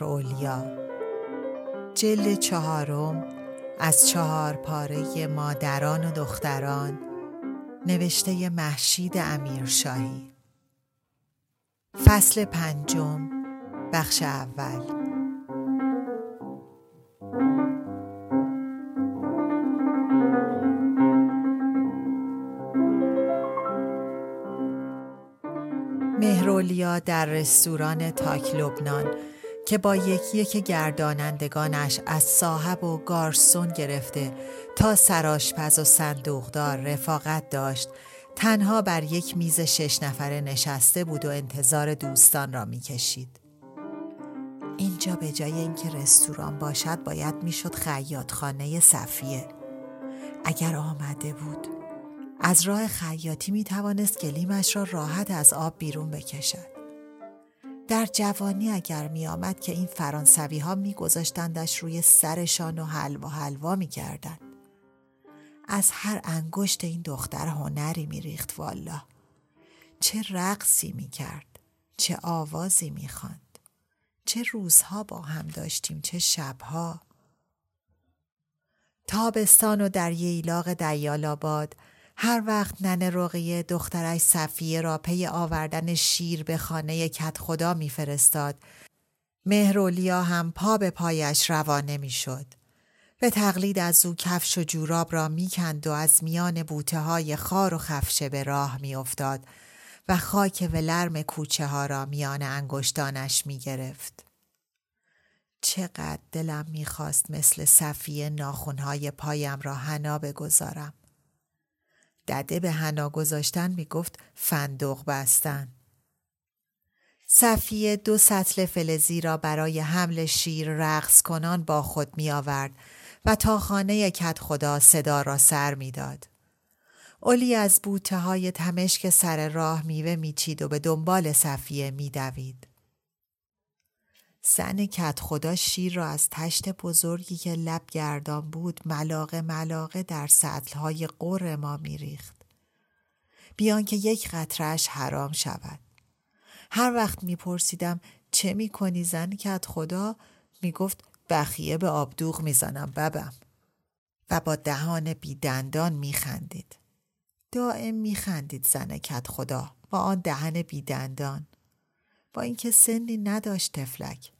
مهرولیا جل چهارم از چهار پاره مادران و دختران نوشته محشید امیرشاهی. فصل پنجم بخش اول. مهرولیا در رستوران تاک لبنان که با یکی که گردانندگانش از صاحب و گارسون گرفته تا سراشپز و صندوقدار رفاقت داشت تنها بر یک میز شش نفره نشسته بود و انتظار دوستان را می‌کشید. اینجا به جای اینکه رستوران باشد باید می‌شد خیاط خانه صفیه. اگر آمده بود از راه خیاطی می توانست گلیمش را راحت از آب بیرون بکشد. در جوانی اگر می آمد که این فرانسوی ها می گذاشتندش روی سرشان و حلوا حلوا می کردن. از هر انگشت این دختر هنری میریخت والا چه رقصی می‌کرد چه آوازی می‌خواند. چه روزها با هم داشتیم چه شبها. تابستان و در ییلاق دیال آباد هر وقت ننه رقیه دخترش صفیه را پی آوردن شیر به خانه کت خدا میفرستاد مهرولیا هم پا به پایش روانه می‌شد به تقلید از او کفش و جوراب را می‌کند و از میان بوته های خار و خفشه به راه میافتاد و خاک ولرم کوچه ها را میان انگشتانش می‌گرفت. چقدر دلم می‌خواست مثل صفیه ناخونهای پایم را حنا بگذارم. دده به حنا گذاشتن می‌گفت فندق بستن. صفیه دو سطل فلزی را برای حمل شیر رقص کنان با خود می آورد و تا خانه کت خدا صدا را سر می‌داد. اولی از بوته های تمشک سر راه میوه میچید و به دنبال صفیه میدوید. زن کت خدا شیر را از تشت بزرگی که لب گردان بود ملاقه ملاقه در سطلهای قر ما میریخت. بیان که یک قطرش حرام شود. هر وقت میپرسیدم چه می‌کنی زن کت خدا؟ می‌گفت بخیه به آبدوغ می‌زنم ببم و با دهان بیدندان میخندید. دائم میخندید زن کت خدا با آن دهن بیدندان با اینکه سنی نداشت طفلک.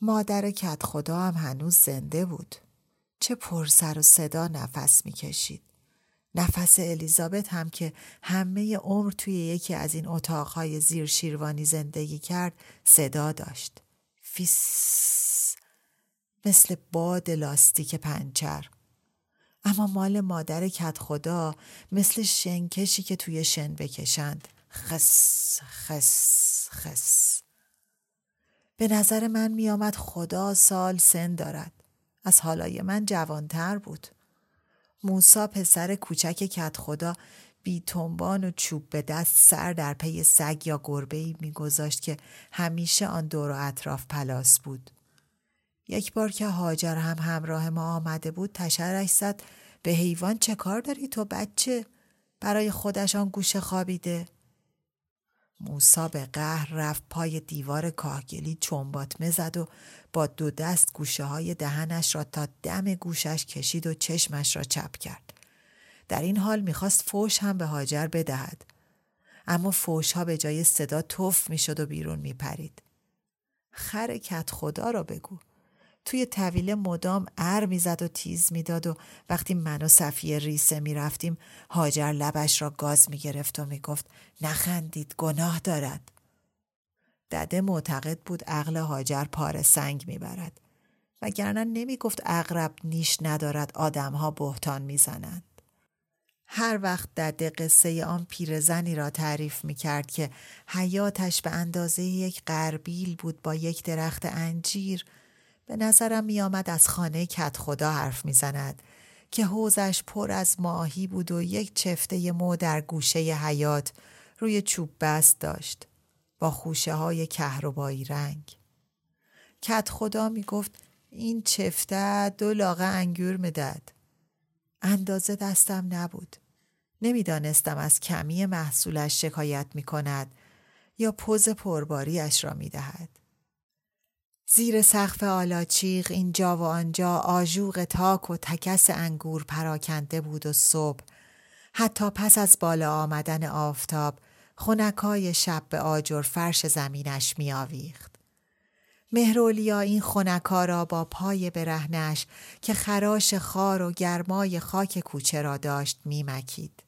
مادر کدخدا هم هنوز زنده بود. چه پرسر و صدا نفس می‌کشید. نفس الیزابت هم که همه عمر توی یکی از این اتاقهای زیر شیروانی زندگی کرد صدا داشت. فیس مثل باد لاستیک پنچر. اما مال مادر کدخدا مثل شنکشی که توی شن بکشند. خس خس خس. به نظر من میآمد خدا سال سن دارد. از حالای من جوانتر بود. موسا پسر کوچک کت خدا بی تنبان و چوب به دست سر در پی سگ یا گربه ای میگذاشت که همیشه آن دور و اطراف پلاس بود. یک بار که هاجر هم همراه ما آمده بود تشرش زد به حیوان چه کار داری تو بچه؟ برای خودشان گوشه خوابیده. موسا به قهر رفت پای دیوار کاهگلی چنباتمه زد و با دو دست گوشه های دهنش را تا دم گوشش کشید و چشمش را چپ کرد. در این حال می‌خواست فوش هم به هاجر بدهد. اما فوش ها به جای صدا توف می‌شد و بیرون میپرید. خر کت خدا را بگو. توی طویله مدام ار می‌زد و تیز می‌داد و وقتی من و صفیه ریسه می‌رفتیم هاجر لبش را گاز می‌گرفت و می‌گفت نخندید گناه دارد. دده معتقد بود عقل هاجر پار سنگ می‌برد. وگرنه نمی‌گفت اغرب نیش ندارد آدمها بهتان می‌زنند. هر وقت دده قصه آن پیرزنی را تعریف می کرد که حیاتش به اندازه یک قربیل بود با یک درخت انجیر به نظرم می آمد از خانه کت خدا حرف می زند که حوزش پر از ماهی بود و یک چفته مو در گوشه حیات روی چوب بست داشت با خوشه های کهربایی رنگ. کت خدا می گفت این چفته دو لاغه انگور می‌داد. اندازه دستم نبود. نمی‌دانستم از کمی محصولش شکایت می کند یا پوز پرباریش را می دهد. زیر سقف آلاچیق اینجا و آنجا آژوق تاک و تکس انگور پراکنده بود و صبح حتی پس از بالا آمدن آفتاب خونکای شب به آجر فرش زمینش میآویخت. مهرولیا این خونکا را با پای برهنش که خراش خار و گرمای خاک کوچه را داشت میمکید.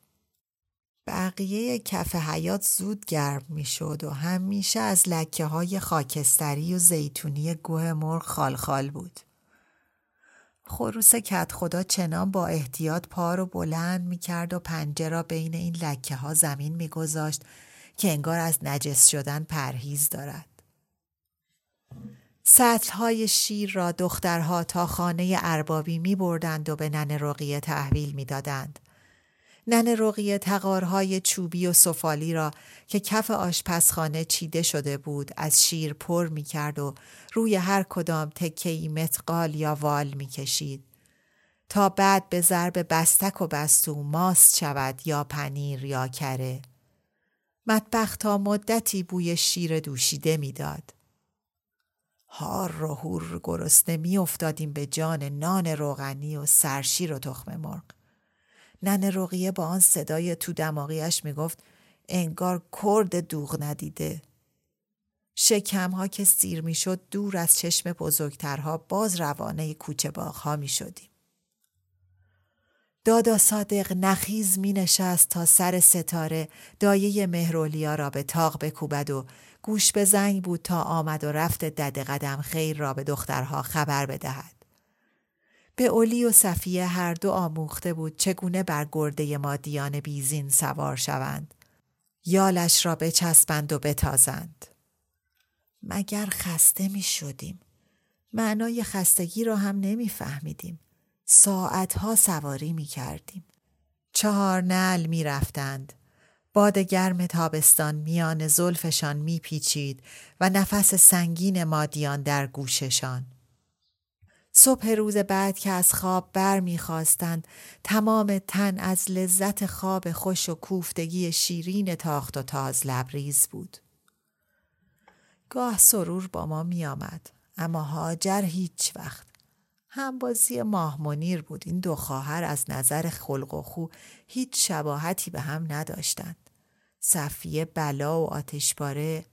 بقیه کف حیات زود گرم می‌شد و همیشه از لکه های خاکستری و زیتونی گوه مرغ خالخال بود. خروس کت خدا چنان با احتیاط پا رو بلند می کرد و پنجه را بین این لکه ها زمین می گذاشت که انگار از نجس شدن پرهیز دارد. سطل های شیر را دخترها تا خانه اربابی می بردند و به نن رقیه تحویل می دادند. نن رقیه تقارهای چوبی و سفالی را که کف آشپزخانه چیده شده بود از شیر پر می کرد و روی هر کدام تکهی متقال یا وال می کشید. تا بعد به ضرب بستک و بستو ماست شود یا پنیر یا کره. مطبخ تا مدتی بوی شیر دوشیده می‌داد. هار و هور گرسنه می افتادیم به جان نان روغنی و سرشیر و تخم مرغ. نن رقیه با آن صدای تو دماغیش می‌گفت انگار کرد دوغ ندیده. شکمها که سیر می‌شد دور از چشم بزرگترها باز روانه کوچه باغها می شدیم. دادا صادق نخیز می نشست تا سر ستاره دایه مهرولیا را به تاق بکوبد و گوش به زنگ بود تا آمد و رفت دد قدم خیر را به دخترها خبر بدهد. به اولی و صفیه هر دو آموخته بود چگونه بر گرده مادیان بیزین سوار شوند. یالش را بچسبند و بتازند. مگر خسته می شدیم. معنای خستگی را هم نمی فهمیدیم. ساعتها سواری می کردیم. چهار نل می رفتند. باد گرم تابستان میان زلفشان می پیچید و نفس سنگین مادیان در گوششان. صبح روز بعد که از خواب بر می‌خواستند تمام تن از لذت خواب خوش و کوفتگی شیرین تاخت و تاز لبریز بود. گاه سرور با ما می آمد. اما هاجر هیچ وقت. هم بازی ماه منیر بود. این دو خواهر از نظر خلق و خو هیچ شباهتی به هم نداشتند. صفیه بلا و آتشباره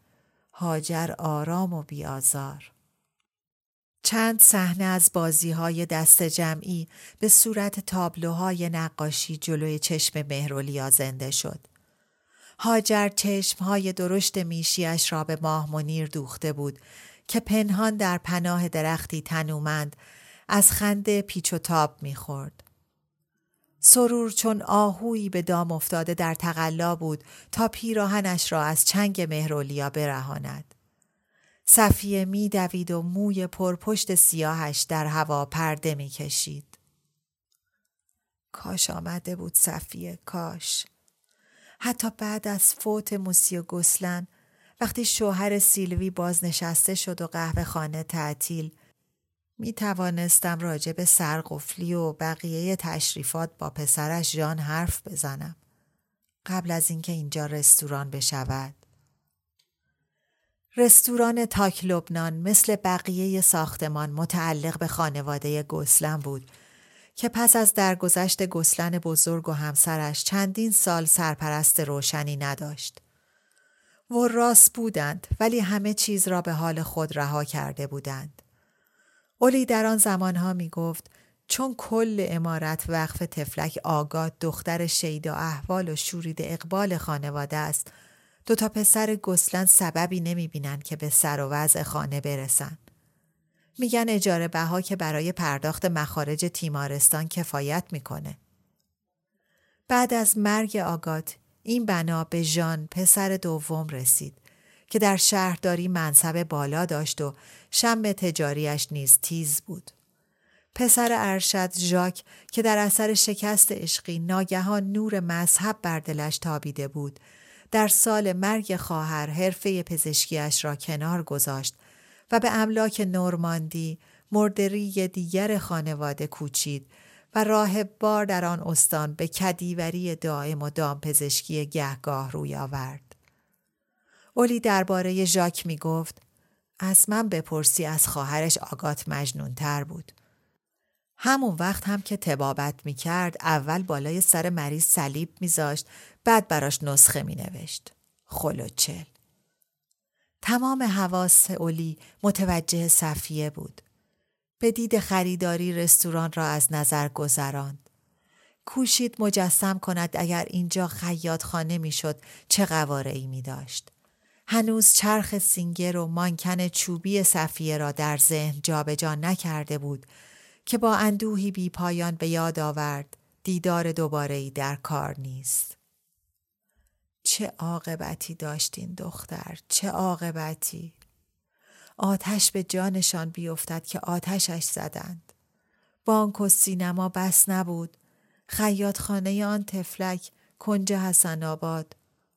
هاجر آرام و بیازار. چند صحنه از بازی های دست جمعی به صورت تابلوهای نقاشی جلوی چشم مهرولیا زنده شد. هاجر چشم های درشت میشیش را به ماه منیر دوخته بود که پنهان در پناه درختی تنومند از خنده پیچ و تاب می‌خورد. سرور چون آهویی به دام افتاده در تقلا بود تا پیراهنش را از چنگ مهرولیا برهاند. صفیه می دوید و موی پرپشت سیاهش در هوا پرده می کشید. کاش آمده بود صفیه کاش. حتی بعد از فوت موسی و گسلن وقتی شوهر سیلوی بازنشسته شد و قهوه خانه تعطیل می توانستم راجع به سرقفلی و بقیه تشریفات با پسرش جان حرف بزنم قبل از اینکه اینجا رستوران بشود. رستوران تاک لبنان مثل بقیه ساختمان متعلق به خانواده گسلن بود که پس از درگذشت گسلن بزرگ و همسرش چندین سال سرپرست روشنی نداشت. و راست بودند ولی همه چیز را به حال خود رها کرده بودند. اولی در آن زمانها می گفت چون کل امارت وقف تفلک آگاد دختر شیدا احوال و شورید اقبال خانواده است دو تا پسر گسلن سببی نمی بینن که به سر و وضع خانه برسن. میگن اجاره بها که برای پرداخت مخارج تیمارستان کفایت می‌کنه. بعد از مرگ آگات این بنا به ژان پسر دوم رسید که در شهرداری منصب بالا داشت و شم تجاریش نیز تیز بود. پسر ارشد ژاک که در اثر شکست عشقی ناگهان نور مذهب بر دلش تابیده بود در سال مرگ خواهر حرفه پزشکیش را کنار گذاشت و به املاک نورماندی مردری دیگر خانواده کوچید و راه بار در آن استان به کدیوری دائم و دامپزشکی گهگاه روی آورد. اولی درباره ژاک می گفت از من بپرسی از خواهرش آگات مجنونتر بود. همون وقت هم که تبابت می کرد اول بالای سر مریض صلیب میذاشت بعد براش نسخه می نوشت. خلوچل. تمام حواس اولی متوجه صفیه بود. به دید خریداری رستوران را از نظر گذراند. کوشید مجسم کند اگر اینجا خیاط خانه می‌شد چه قواره ای می داشت. هنوز چرخ سینگر و مانکن چوبی صفیه را در ذهن جابجا جا نکرده بود که با اندوهی بی پایان به یاد آورد دیدار دوباره ای در کار نیست. چه عاقبتی داشتین دختر چه عاقبتی؟ آتش به جانشان بیفتد که آتشش زدند. بانک و سینما بس نبود. خیاط خانه آن تفلک کنج حسن آباد.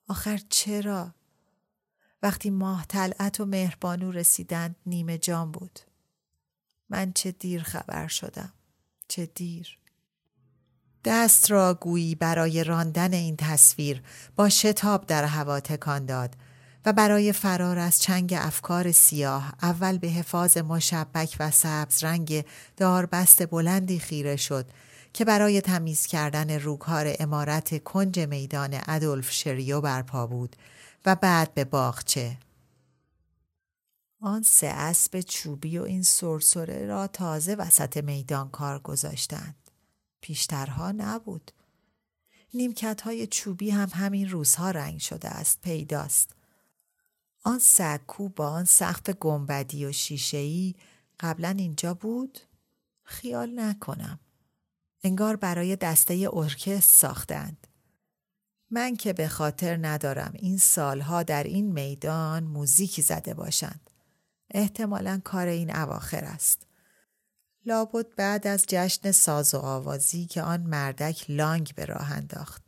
آخر چرا؟ وقتی ماه طلعت و مهربانو رسیدند نیمه جان بود. من چه دیر خبر شدم؟ چه دیر؟ دست را گویی برای راندن این تصویر با شتاب در هوا تکان داد و برای فرار از چنگ افکار سیاه اول به حفاظ مشبک و سبز رنگ داربست بلندی خیره شد که برای تمیز کردن روکار امارت کنج میدان ادولف شریو برپا بود و بعد به باغچه. آن سه اسب چوبی و این سرسره را تازه وسط میدان کار گذاشتند. پیشترها نبود. نیمکت های چوبی هم همین روزها رنگ شده است پیداست. آن سکو با آن سقف گنبدی و شیشهای قبلا اینجا بود؟ خیال نکنم. انگار برای دسته ارکست ساختند. من که به خاطر ندارم این سالها در این میدان موزیکی زده باشند. احتمالا کار این اواخر است. لابد بعد از جشن ساز و آوازی که آن مردک لانگ به راه انداخت.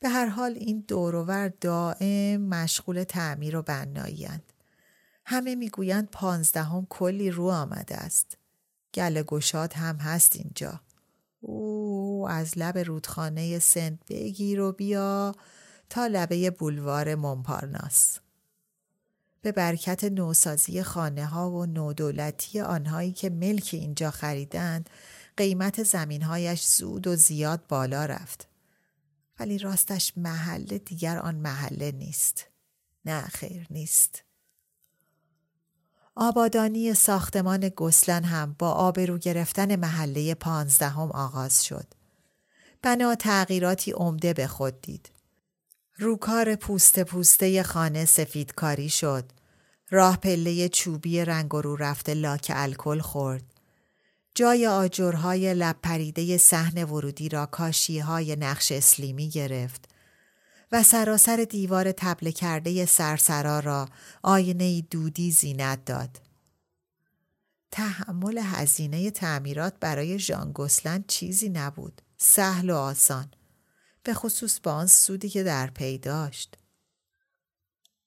به هر حال این دورور دائم مشغول تعمیر و بنایی همه می‌گویند پانزدهم کلی رو آمده است. گل گشاد هم هست اینجا. او از لب رودخانه سنت بگیر و بیا تا لبه بولوار مونپارناس. به برکت نوسازی خانه ها و نودولتی آنهایی که ملک اینجا خریدند قیمت زمینهایش زود و زیاد بالا رفت. ولی راستش محله دیگر آن محله نیست. نه خیر نیست. آبادانی ساختمان گسلن هم با آبرو گرفتن محله پانزدهم آغاز شد. بنا تغییراتی عمده به خود دید. روکار پوست پوسته خانه سفیدکاری شد. راه پله چوبی رنگ رو رفته لاک الکل خورد. جای آجرهای لب پریده صحن ورودی را های نقش اسلیمی گرفت و سراسر دیوار تبله کرده سرسرا را آینه دودی زینت داد. تحمل هزینه تعمیرات برای ژان گسلند چیزی نبود. سهل و آسان. به خصوص با آن سودی که در پی داشت.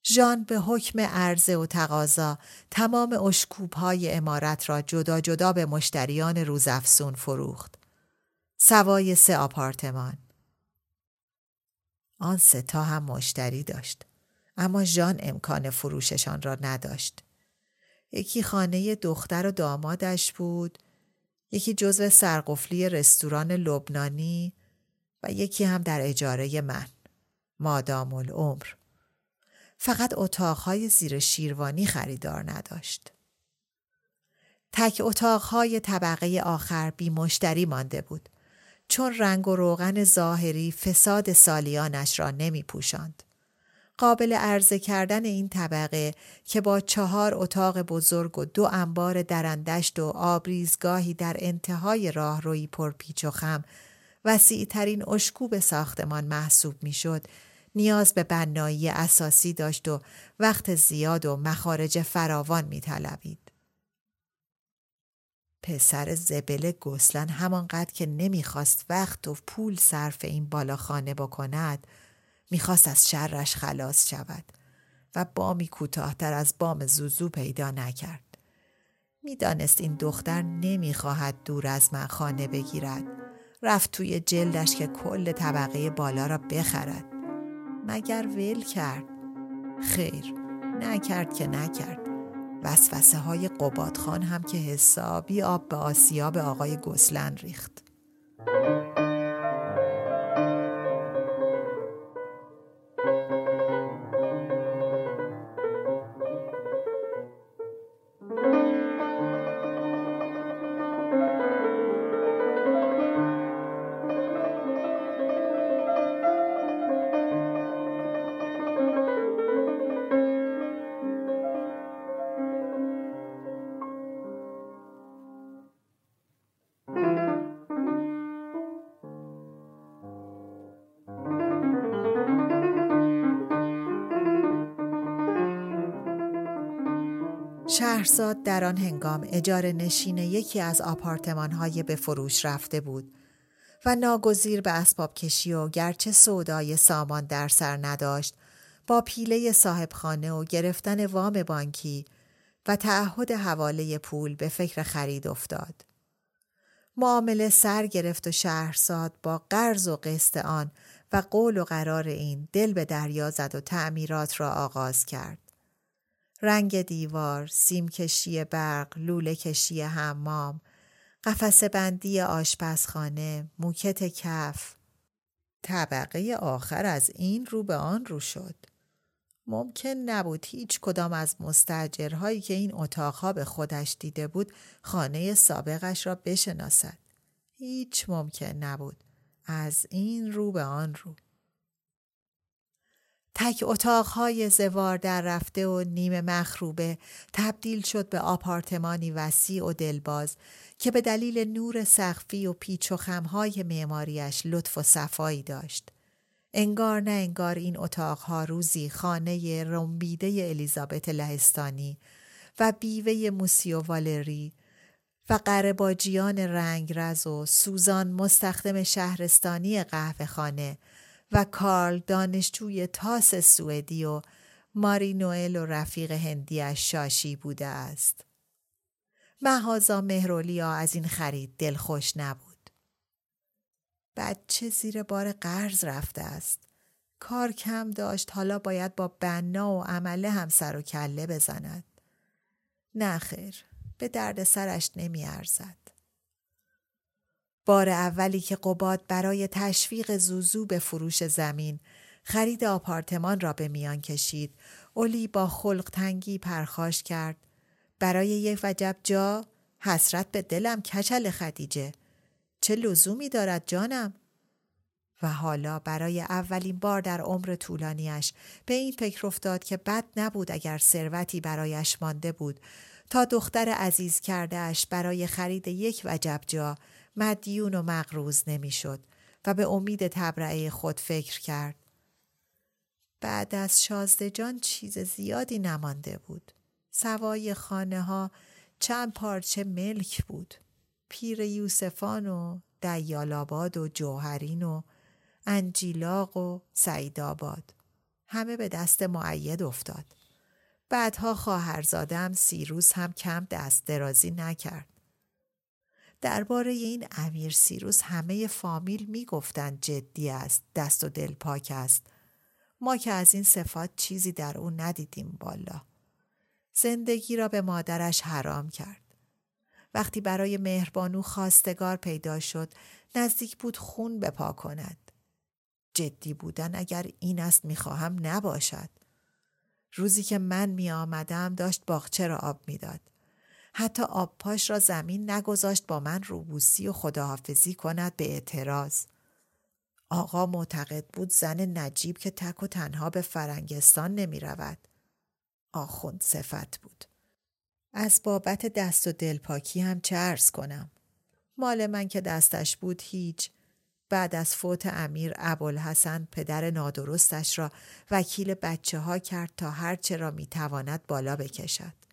ژان به حکم عرضه و تقاضا تمام اشکوب های امارت را جدا جدا به مشتریان روزافسون فروخت. سوای سه آپارتمان. آن سه تا هم مشتری داشت. اما ژان امکان فروششان را نداشت. یکی خانه دختر و دامادش بود، یکی جزو سرقفلی رستوران لبنانی و یکی هم در اجاره من. مادام العمر. فقط اتاقهای زیر شیروانی خریدار نداشت. تک اتاقهای طبقه آخر بی مشتری مانده بود چون رنگ و روغن ظاهری فساد سالیانش را نمی پوشند. قابل عرضه کردن این طبقه که با چهار اتاق بزرگ و دو انبار درندشت و آبریزگاهی در انتهای راهروی پرپیچ و خم وسیع ترین اشکوب ساختمان محسوب می‌شد نیاز به بنایی اساسی داشت و وقت زیاد و مخارج فراوان می طلبید. پسر زبل گسلن همانقدر که نمی‌خواست وقت و پول صرف این بالاخانه بکند می‌خواست از شرش خلاص شود و بامی کوتاهتر از بام زوزو پیدا نکرد. می‌دانست این دختر نمی‌خواهد دور از من خانه بگیرد. رفت توی جلدش که کل طبقه بالا را بخرد. مگر ول کرد؟ خیر نکرد که نکرد. وسوسه های قبادخان هم که حسابی آب به آسیاب آقای گسلن ریخت. شهرزاد در آن هنگام اجاره نشین یکی از آپارتمان های به فروش رفته بود و ناگزیر به اسباب کشی و گرچه سودای سامان در سر نداشت با پیله صاحبخانه و گرفتن وام بانکی و تعهد حواله پول به فکر خرید افتاد. معامله سر گرفت و شهرزاد با قرض و قسط آن و قول و قرار این دل به دریا زد و تعمیرات را آغاز کرد. رنگ دیوار، سیم کشی برق، لوله کشی حمام، قفس بندی آشپزخانه، موکت کف. طبقه آخر از این رو به آن رو شد. ممکن نبود هیچ کدام از مستجرهایی که این اتاقها به خودش دیده بود خانه سابقش را بشناسد. هیچ ممکن نبود. از این رو به آن رو. تک اتاقهای زوار در رفته و نیمه مخروبه تبدیل شد به آپارتمانی وسیع و دلباز که به دلیل نور سقفی و پیچ و خمهای معماریش لطف و صفایی داشت. انگار نه انگار این اتاقها روزی خانه رنبیده الیزابت لهستانی و بیوه موسیو والری و قرباجیان رنگرز و سوزان مستخدم شهرستانی قهوه خانه و کارل دانشجوی تاس سوئدی و ماری نوئل و رفیق هندیش شاشی بوده است. مهازا مهرولیا از این خرید دلخوش نبود. بچه زیر بار قرض رفته است. کار کم داشت حالا باید با بنا و عمله هم سر و کله بزند. نه به درد سرش نمی ارزد. بار اولی که قباد برای تشویق زوزو به فروش زمین خرید آپارتمان را به میان کشید. اولی با خلق تنگی پرخاش کرد. برای یک وجب جا؟ حسرت به دلم کچل خدیجه. چه لزومی دارد جانم؟ و حالا برای اولین بار در عمر طولانیش به این فکر افتاد که بد نبود اگر ثروتی برایش مانده بود. تا دختر عزیز کردهش برای خرید یک وجب جا مدیون و مقروز نمی‌شد و به امید تبرعه خود فکر کرد. بعد از شازده جان چیز زیادی نمانده بود. سوای خانه ها چند پارچه ملک بود. پیر یوسفان و دیالاباد و جوهرین و انجیلاق و سعیدآباد همه به دست معید افتاد. بعدها خواهرزادم سیروس هم کم دست درازی نکرد. درباره این امیر سیروس همه فامیل می‌گفتند جدی است دست و دل پاک است. ما که از این صفات چیزی در او ندیدیم بالا زندگی را به مادرش حرام کرد. وقتی برای مهربانو خواستگار پیدا شد نزدیک بود خون بپا کند. جدی بودن اگر این است می‌خواهم نباشد. روزی که من می آمدم داشت باغچه را آب می‌داد. حتی آب پاش را زمین نگذاشت با من روبوسی و خداحافظی کند به اعتراض. آقا معتقد بود زن نجیب که تک و تنها به فرنگستان نمی رود. آخوند صفت بود. از بابت دست و دلپاکی هم چه ارز کنم. مال من که دستش بود هیچ. بعد از فوت امیر ابوالحسن پدر نادرستش را وکیل بچه ها کرد تا هرچه را می‌تواند بالا بکشد.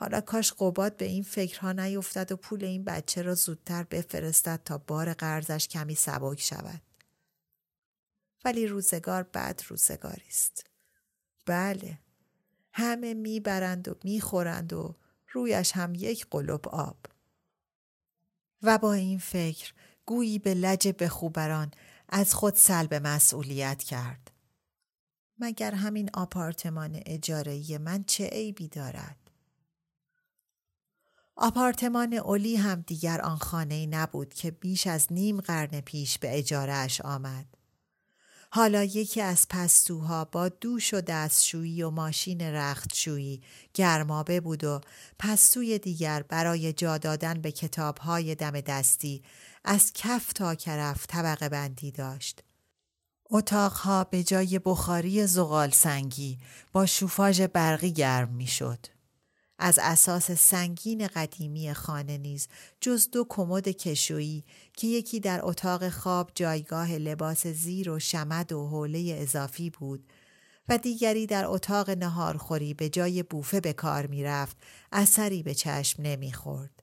حالا کاش قباد به این فکرها نیفتد و پول این بچه را زودتر بفرستد تا بار قرضش کمی سبک شود. ولی روزگار بد روزگاری است. بله همه می‌برند و می‌خورند و رویش هم یک قلب آب. و با این فکر گویی به لج بخوبران از خود سلب مسئولیت کرد. مگر همین آپارتمان اجارهی من چه عیبی دارد؟ آپارتمان اولی هم دیگر آن خانه نبود که بیش از نیم قرن پیش به اجارهش آمد. حالا یکی از پستوها با دوش و دستشویی و ماشین رختشویی گرمابه بود و پستوی دیگر برای جا دادن به کتابهای دم دستی از کف تا کرف طبقه بندی داشت. اتاقها به جای بخاری زغال سنگی با شوفاژ برقی گرم می‌شد. از اساس سنگین قدیمی خانه نیز جز دو کمد کشویی که یکی در اتاق خواب جایگاه لباس زیر و شمد و حوله اضافی بود و دیگری در اتاق نهارخوری به جای بوفه به کار می رفت اثری به چشم نمی خورد.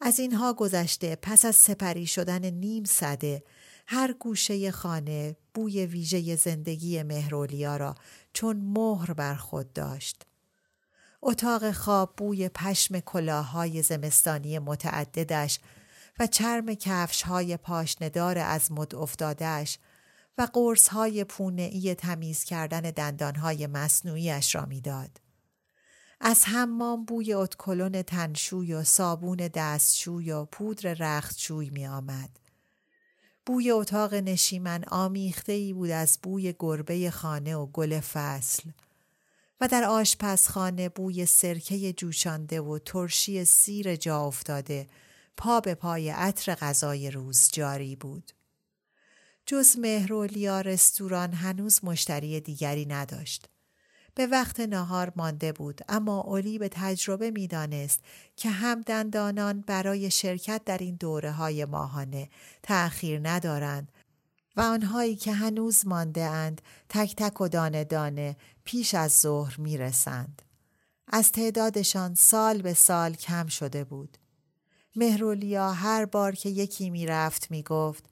از اینها گذشته پس از سپری شدن نیم صده هر گوشه خانه بوی ویژه زندگی مهرولیا را چون مهر بر خود داشت. اتاق خواب بوی پشم کلاههای زمستانی متعددش و چرم کفش های پاشندار از مد افتادهش و قرص های پونه تمیز کردن دندانهای مصنوعیش را می‌داد. از حمام بوی اتکلون تنشوی و صابون دستشوی و پودر رختشوی می آمد. بوی اتاق نشیمن آمیخته ای بود از بوی گربه خانه و گل فصل. و در آشپزخانه بوی سرکه جوشانده و ترشی سیر جا افتاده پا به پای عطر غذای روز جاری بود. جز مهرولیا رستوران هنوز مشتری دیگری نداشت. به وقت نهار مانده بود اما اولی به تجربه می‌دانست که هم دندانان برای شرکت در این دوره های ماهانه تأخیر ندارند و آنهایی که هنوز مانده اند تک تک و دانه دانه پیش از ظهر می رسند. از تعدادشان سال به سال کم شده بود. مهرولیا هر بار که یکی می رفت می گفت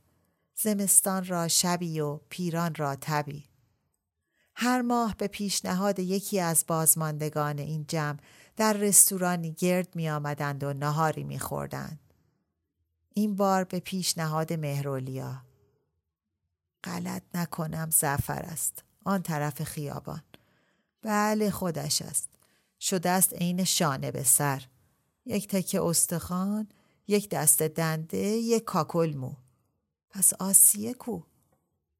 زمستان را شبی و پیران را تبی. هر ماه به پیشنهاد یکی از بازماندگان این جمع در رستورانی گرد می آمدند و نهاری می خوردند. این بار به پیشنهاد مهرولیا. غلط نکنم زفر است. آن طرف خیابان. بله خودش است. شده است عین شانه به سر. یک تکه استخوان، یک دست دنده، یک کاکل مو. پس آسیه کو؟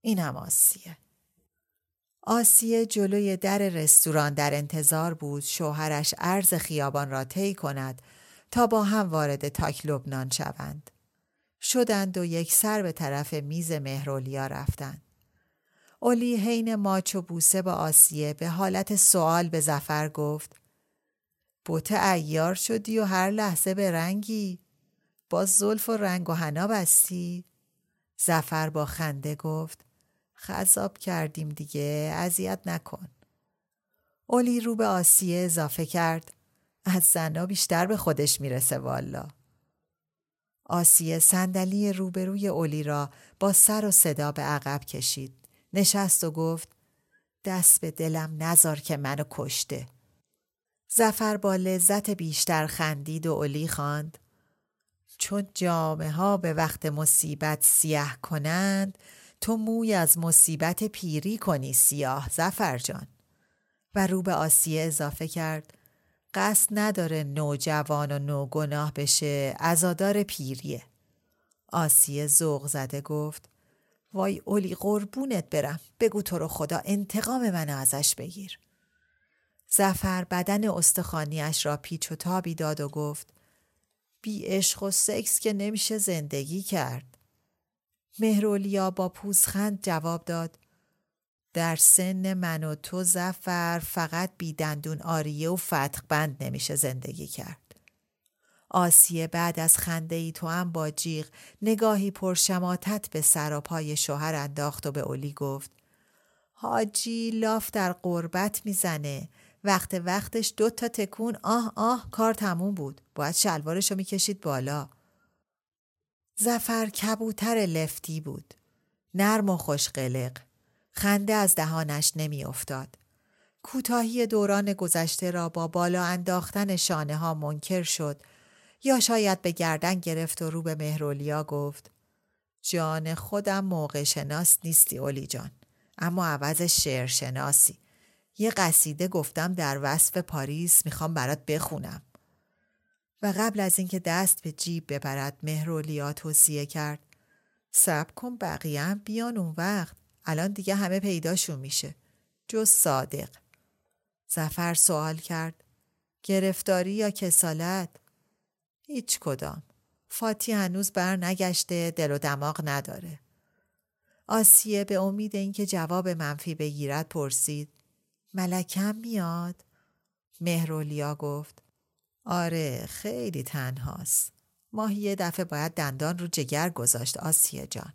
این هم آسیه. آسیه جلوی در رستوران در انتظار بود شوهرش عرض خیابان را طی کند تا با هم وارد تاک لبنان شوند. شدند و یک سر به طرف میز مهرولیا رفتند. اولی حین ماچ و بوسه با آسیه به حالت سوال به زفر گفت بوت ایار شدی و هر لحظه به رنگی. باز زلف و رنگ و حنا بستی. زفر با خنده گفت خذاب کردیم دیگه اذیت نکن. اولی رو به آسیه اضافه کرد از زنا بیشتر به خودش می‌رسه والا. آسیه صندلی روبروی اولی را با سر و صدا به عقب کشید. نشست و گفت دست به دلم نزار که منو کشته. زفر با لذت بیشتر خندید و اولی خواند چون جامعه ها به وقت مصیبت سیاه کنند تو موی از مصیبت پیری کنی سیاه زفر جان و رو به آسیه اضافه کرد قصد نداره نوجوان و نوگناه بشه ازادار پیریه آسیه ذوق زده گفت وای اولی قربونت برم بگو تو رو خدا انتقام منو ازش بگیر زفر بدن استخانیش را پیچ و تابی داد و گفت بی عشق و سکس که نمیشه زندگی کرد. مهرولیا با پوزخند جواب داد در سن من و تو زفر فقط بی دندون آریه و فتق بند نمیشه زندگی کرد. آسیه بعد از خنده ای تو هم با جیغ نگاهی پرشماتت به سر و پای شوهر انداخت و به اولی گفت حاجی لاف در قربت می‌زنه. وقت وقتش دو تا تکون آه آه کار تموم بود. باید شلوارشو می‌کشید بالا. زفر کبوتر لفتی بود. نرم و خوش قلق خنده از دهانش نمیافتاد. کوتاهی دوران گذشته را با بالا انداختن شانه ها منکر شد. یا شاید به گردن گرفت و رو به مهرولیا گفت جان خودم موقع شناس نیستی اولی جان. اما عوض شعر شناسی. یه قصیده گفتم در وصف پاریس می‌خوام برات بخونم. و قبل از اینکه دست به جیب ببرد مهرولیا توصیه کرد. سب کن بقیه هم بیان اون وقت. الان دیگه همه پیداشون میشه. جز صادق. زفر سوال کرد. گرفتاری یا کسالت؟ هیچ کدام. فاتی هنوز بر نگشته دل و دماغ نداره. آسیه به امید اینکه جواب منفی بگیرد پرسید ملکم میاد؟ مهرولیا گفت آره خیلی تنهاست. ماهی یه دفعه باید دندان رو جگر گذاشت آسیه جان.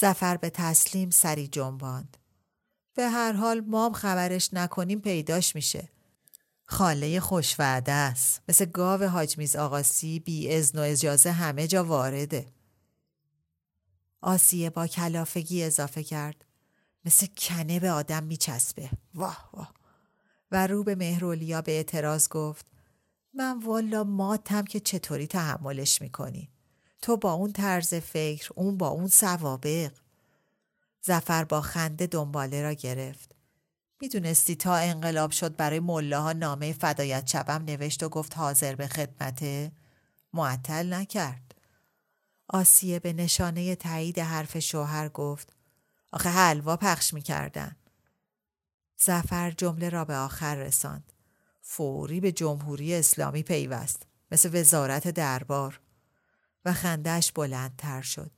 زفر به تسلیم سری جنباند. به هر حال مام خبرش نکنیم پیداش میشه. خاله خوشوعده است. مثل گاو حاجمیز آقاسی بی ازن و اجازه همه جا وارده. آسیه با کلافگی اضافه کرد. مثل کنه به آدم میچسبه. واه واه. و رو به مهرولیا به اعتراض گفت من والا ماتم که چطوری تحملش می‌کنی؟ تو با اون طرز فکر اون با اون سوابق. زفر با خنده دنباله را گرفت. می‌دونستی تا انقلاب شد برای ملاها نامه فدایت شبم نوشت و گفت حاضر به خدمته؟ معطل نکرد. آسیه به نشانه تایید حرف شوهر گفت آخه حلوا پخش می‌کردن. زفر جمله را به آخر رساند. فوری به جمهوری اسلامی پیوست مثل وزارت دربار و خندش بلندتر شد.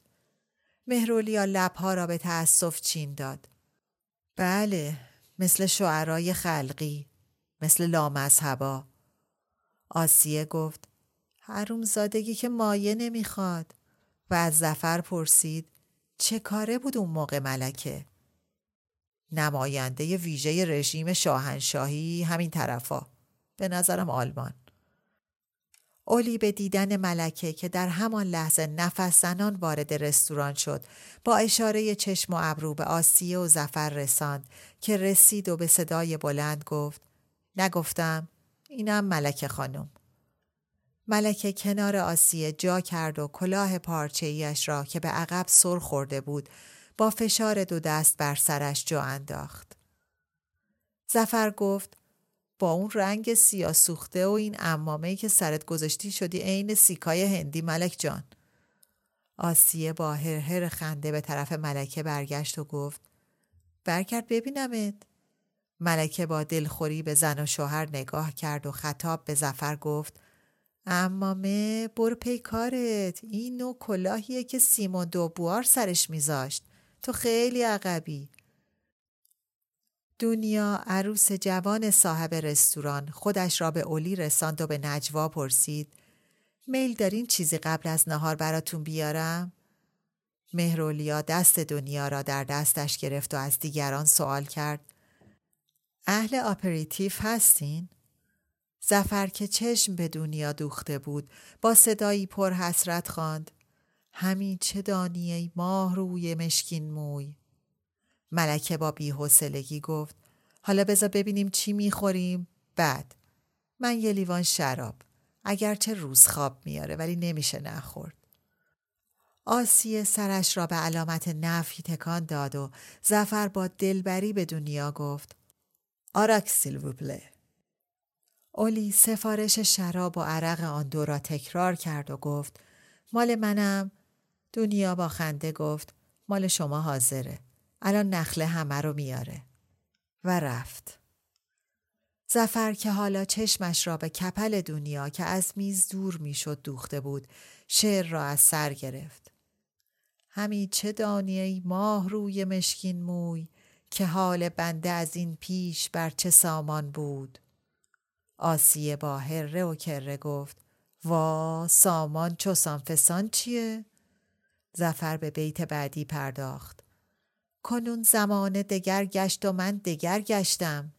مهرولیا لبها را به تأسف چین داد. بله مثل شعرای خلقی مثل لامذهبا. آسیه گفت حروم زادگی که مایه نمی‌خواد. و از زفر پرسید چه کاره بود اون موقع ملکه؟ نماینده ویژه رژیم شاهنشاهی همین طرفا. به نظرم آلمان. اولی به دیدن ملکه که در همان لحظه نفس زنان وارد رستوران شد با اشاره چشم و ابرو به آسیه و زفر رساند که رسید و به صدای بلند گفت نگفتم اینم ملکه خانم ملکه کنار آسیه جا کرد و کلاه پارچه ایش را که به عقب سر خورده بود با فشار دو دست بر سرش جا انداخت. زفر گفت با اون رنگ سیاه سوخته و این امامه که سرت گذاشتی شدی عین سیکای هندی ملک جان. آسیه با هر خنده به طرف ملکه برگشت و گفت برکرد ببینمت. ملکه با دلخوری به زن و شوهر نگاه کرد و خطاب به زفر گفت امامه برو پی کارت این نوع کلاهیه که سیمون دوبوار سرش میذاشت تو خیلی عقبی دنیا عروس جوان صاحب رستوران خودش را به اولی رساند و به نجوا پرسید میل دارین چیزی قبل از نهار براتون بیارم؟ مهرولیا دست دنیا را در دستش گرفت و از دیگران سوال کرد اهل آپریتیف هستین؟ زفر که چشم به دنیا دوخته بود با صدایی پر حسرت خواند همین چه دانی ماه روی مشکین موی ملکه با بیحوصلگی گفت حالا بذار ببینیم چی می‌خوریم. بعد من یه لیوان شراب اگرچه روز خواب میاره ولی نمیشه نخورد. آسیه سرش را به علامت نفی تکان داد و زفر با دلبری به دنیا گفت آراک سیلوبله اولی سفارش شراب و عرق آن دو را تکرار کرد و گفت مال منم. دنیا با خنده گفت مال شما حاضره. الان نخله همه رو میاره. و رفت. زفر که حالا چشمش را به کپل دنیا که از میز دور می‌شد دوخته بود شعر را از سر گرفت. همی چه دانی ماه روی مشکین موی که حال بنده از این پیش بر چه سامان بود؟ آسیه با هره و کره گفت وا سامان چوسان فسان چیه؟ زفر به بیت بعدی پرداخت. کنون زمان دگر گشت و من دگر گشتم.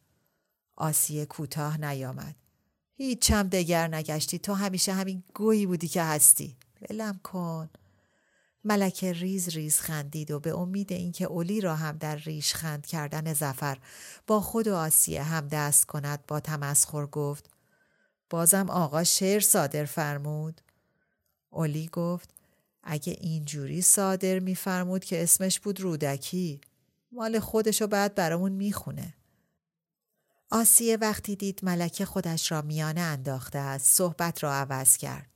آسیه کوتاه نیامد. هیچم دگر نگشتی. تو همیشه همین گویی بودی که هستی. ولم کن. ملکه ریز ریز خندید و به امید اینکه اولی را هم در ریش خند کردن زفر با خود و آسیه هم دست کند با تمسخر گفت بازم آقا شعر صادر فرمود. اولی گفت اگه اینجوری صادر میفرمود که اسمش بود رودکی مال خودشو بعد برامون می‌خونه. آسیه وقتی دید ملکه خودش را میانه انداخته است صحبت را عوض کرد.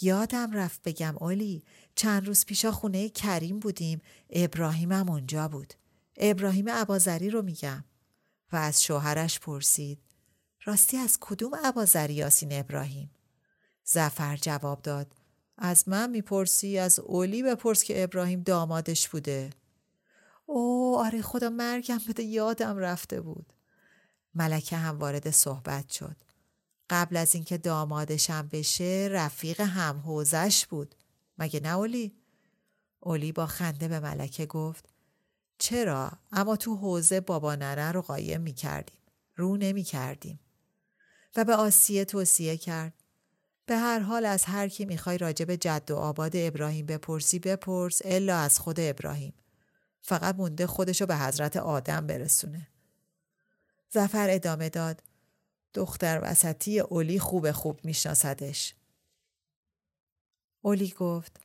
یادم رفت بگم اولی چند روز پیشا خونه کریم بودیم ابراهیمم اونجا بود. ابراهیم عبازری رو میگم. و از شوهرش پرسید راستی از کدوم عبازری یاسین ابراهیم؟ زفر جواب داد از من می‌پرسی از اولی بپرس که ابراهیم دامادش بوده او آره خدا مرگم بده یادم رفته بود ملکه هم وارد صحبت شد قبل از اینکه دامادشم بشه رفیق هم حوزش بود مگه نه اولی؟ اولی با خنده به ملکه گفت چرا؟ اما تو حوزه بابا ننه رو قایم می کردیم. رو نمی کردیم. و به آسیه توصیه کرد. به هر حال از هر کی می‌خوای راجع به جد و آباد ابراهیم بپرسی بپرس الا از خود ابراهیم. فقط مونده خودشو به حضرت آدم برسونه. زفر ادامه داد. دختر وسطی اولی خوب خوب میشناسدش. اولی گفت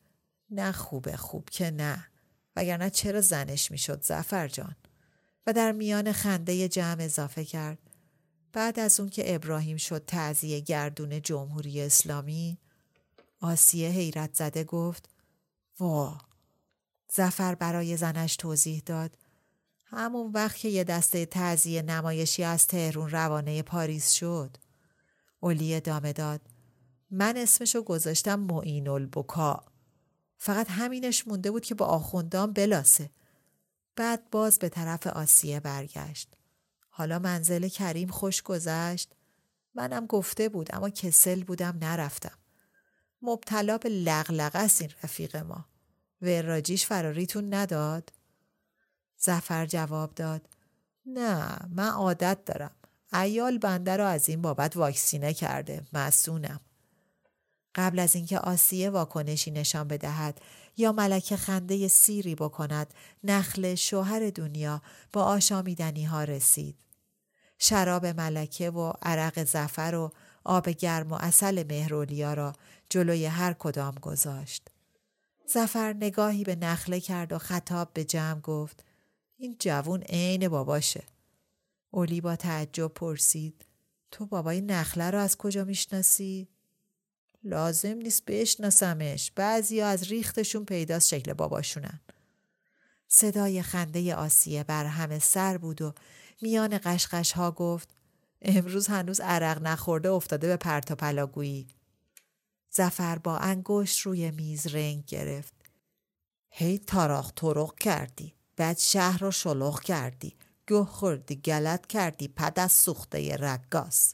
نه خوبه خوب که نه وگرنه چرا زنش می‌شد زفر جان و در میان خنده جمع اضافه کرد بعد از اون که ابراهیم شد تعذیه گردون جمهوری اسلامی آسیه حیرت زده گفت وا زفر برای زنش توضیح داد. همون وقت که یه دسته تعذیه نمایشی از تهرون روانه پاریس شد. اولی ادامه داد من اسمشو گذاشتم معین البکا. فقط همینش مونده بود که با آخوندان بلاسه. بعد باز به طرف آسیه برگشت. حالا منزل کریم خوش گذشت. منم گفته بود اما کسل بودم نرفتم. مبتلا به لغلغه است این رفیق ما. وراجیش فراریتون نداد؟ زفر جواب داد نه من عادت دارم. ایال بنده را از این بابت واکسینه کرده مسونم قبل از اینکه آسیه واکنشی نشان بدهد یا ملکه خنده سیری بکند نخل شوهر دنیا با آشامیدنی ها رسید. شراب ملکه و عرق زفر و آب گرم و اصل مهرولیا را جلوی هر کدام گذاشت. زفر نگاهی به نخله کرد و خطاب به جمع گفت این جوون عین باباشه. اولی با تعجب پرسید تو بابای نخله را از کجا می‌شناسی؟ لازم نیست بشناسمش بعضی از ریختشون پیداست شکل باباشونن. صدای خنده آسیه بر همه سر بود و میان قشقش ها گفت امروز هنوز عرق نخورده افتاده به پرتا پلاگویی زفر با انگشت روی میز رنگ گرفت. هی تاراخ ترق کردی. بعد شهر رو شلوغ کردی. گه خوردی گلت کردی. پد از سوخته رگاس.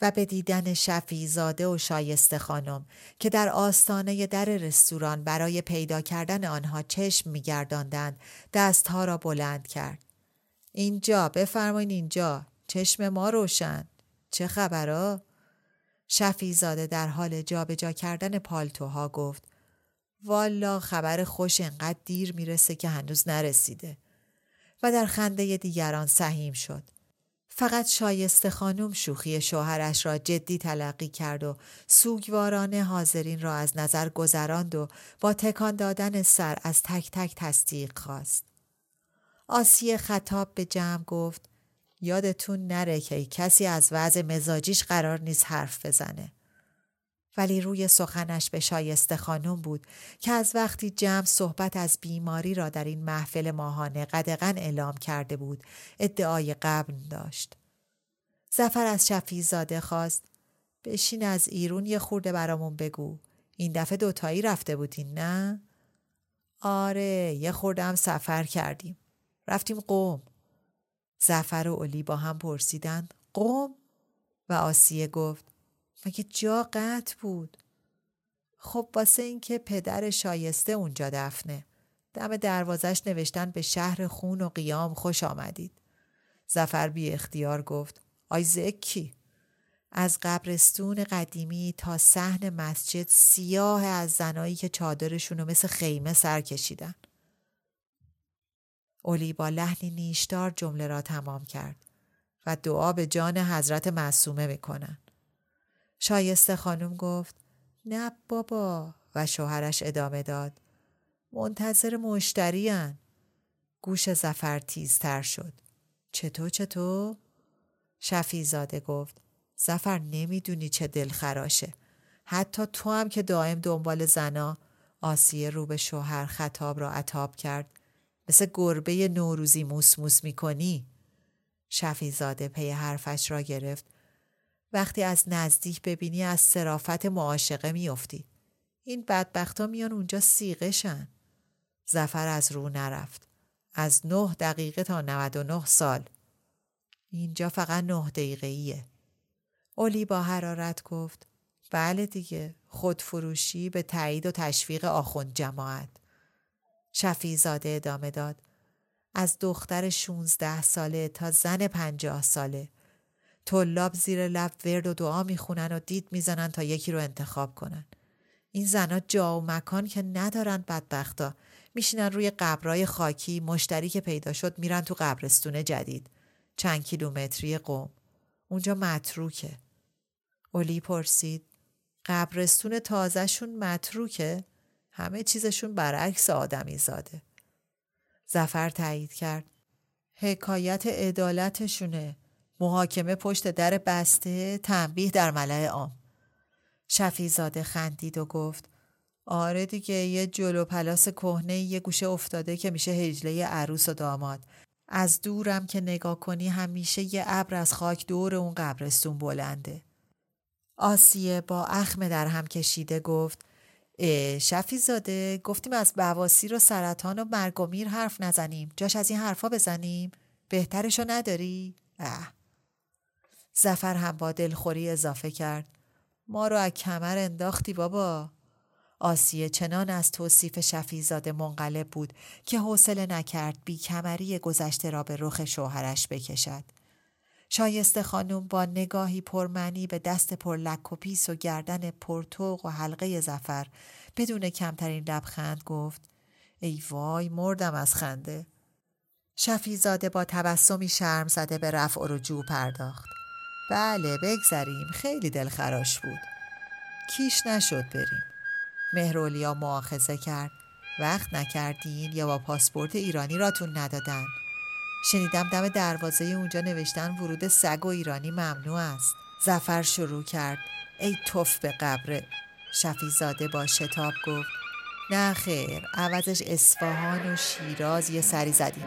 و به دیدن شفیزاده و شایسته خانم که در آستانه در رستوران برای پیدا کردن آنها چشم میگرداندند دستها را بلند کرد. اینجا بفرمایین اینجا. چشم ما روشن. چه خبرا؟ شفیزاده در حال جابجا جا کردن پالتوها گفت والا خبر خوش انقدر دیر می‌رسه که هنوز نرسیده. و در خنده دیگران سهیم شد. فقط شایسته خانم شوخی شوهرش را جدی تلقی کرد و سوگوارانه حاضرین را از نظر گذراند و با تکان دادن سر از تک تک تصدیق خواست. آسیه خطاب به جمع گفت یادتون نره که کسی از وضع مزاجیش قرار نیست حرف بزنه. ولی روی سخنش به شایسته خانم بود که از وقتی جمع صحبت از بیماری را در این محفل ماهانه قدغن اعلام کرده بود ادعای قبل داشت. زفر از شفی زاده خواست بشین از ایرون یه خورده برامون بگو این دفعه دوتایی رفته بودین نه؟ آره یه خورده هم سفر کردیم رفتیم قوم زفر و علی با هم پرسیدند قوم و آسیه گفت مگه جا قطع بود؟ خب واسه اینکه پدر شایسته اونجا دفنه. دم دروازش نوشتن به شهر خون و قیام خوش آمدید. زفر بی اختیار گفت آی زکی از قبرستون قدیمی تا صحن مسجد سیاه از زنایی که چادرشونو مثل خیمه سر کشیدن. اولی با لحنی نیشدار جمله را تمام کرد و دعا به جان حضرت معصومه می‌کنن. شایسته خانم گفت نه بابا و شوهرش ادامه داد. منتظر مشتریان. گوش زفر تیزتر شد. چطور چطور؟ شفیزاده گفت زفر نمی‌دونی چه دلخراشه حتی تو هم که دائم دنبال زنا آسیه رو به شوهر خطاب را عطاب کرد مثل گربه نوروزی موس موس می‌کنی؟ شفیزاده پی حرفش را گرفت. وقتی از نزدیک ببینی از صرافت معاشقه میافتی. این بدبختا میان اونجا سیغشن. زفر از رو نرفت. از نه دقیقه تا 99 سال. اینجا فقط نه دقیقه ایه اولی با حرارت گفت بله دیگه خودفروشی به تایید و تشویق آخوند جماعت. شفیزاده ادامه داد. از دختر 16 ساله تا زن پنجاه ساله. طلاب زیر لب ورد و دعا می‌خونن و دید می‌زنن تا یکی رو انتخاب کنن. این زنا جا و مکان که ندارن بدبختا. میشینن روی قبرای خاکی مشتری که پیدا شد میرن تو قبرستون جدید. چند کیلومتری قوم اونجا متروکه. اولی پرسید قبرستون تازهشون متروکه؟ همه چیزشون برعکس آدمی زاده. زفر تایید کرد. حکایت عدالتشونه. محاکمه پشت در بسته تنبیه در ملع عام. شفیزاده خندید و گفت آره دیگه یه جلو پلاس کهنه یه گوشه افتاده که میشه هجله عروس و داماد. از دورم که نگاه کنی همیشه یه ابر از خاک دور اون قبرستون بلنده. آسیه با اخم در هم کشیده گفت شفی زاده گفتیم از بواسیر و سرطان و مرگ و میر حرف نزنیم جاش از این حرفا بزنیم بهترشو نداری؟ اه. زفر هم با دلخوری اضافه کرد ما رو از کمر انداختی بابا آسیه چنان از توصیف شفیزاده منقلب بود که حوصله نکرد بی کمری گذشته را به رخ شوهرش بکشد. شایسته خانم با نگاهی پرمنی به دست پر لک و پیس و گردن پرتوق و حلقه زفر بدون کمترین لبخند گفت ای وای مردم از خنده. شفیزاده با تبسمی شرم زده به رفع و رجوع پرداخت. بله بگذریم خیلی دلخراش بود. کیش نشد بریم. مهرولیا معاخزه کرد. وقت نکردین یا با پاسپورت ایرانی راتون ندادن. شنیدم دم دروازه اونجا نوشتن ورود سگ و ایرانی ممنوع است. زفر شروع کرد. ای توف به قبره شفیزاده با شتاب گفت. نه خیر عوضش اصفهان و شیراز یه سری زدیم.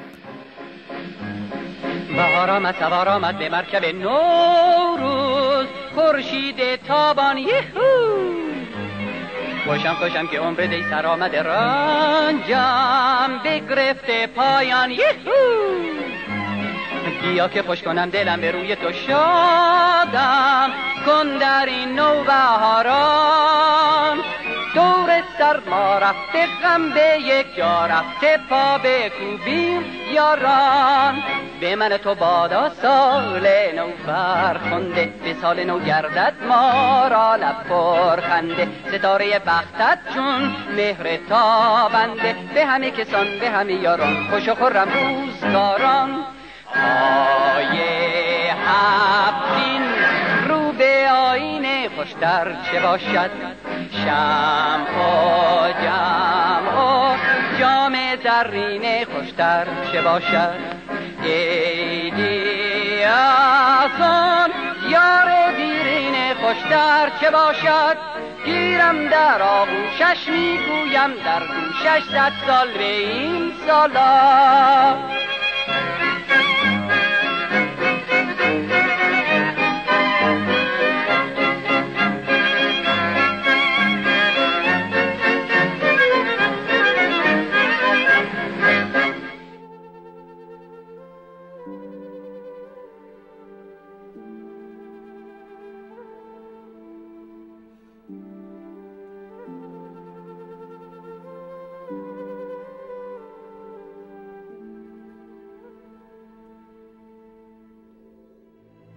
بهار آمد سوار آمد به مرکب نوروز. خورشید تابان یهو! خوشم خوشم که عمر دی سر آمده رنجم بگرفته پایان. یهو! بیا که خوش کنم دلم به روی تو شادم. کن در این نو بهاران. دور سرما رفته غم به یک جا رفته پا به کوبیم یاران. به من تو بادا سال نو فرخنده به سال نو گردد ما را لب خنده ستاره بختت چون مهر تابنده. به همه کسان به همه یاران خوش و خورم روزگاران. پای هفتین رو به آینه خوشتر چه باشد؟ شم و جم زرینه خوشتر چه باشد؟ ایدی آسان یار دیرینه خوشتر چه باشد؟ گیرم در آغوشش می‌گویم در گوشش صد سال به این سالا.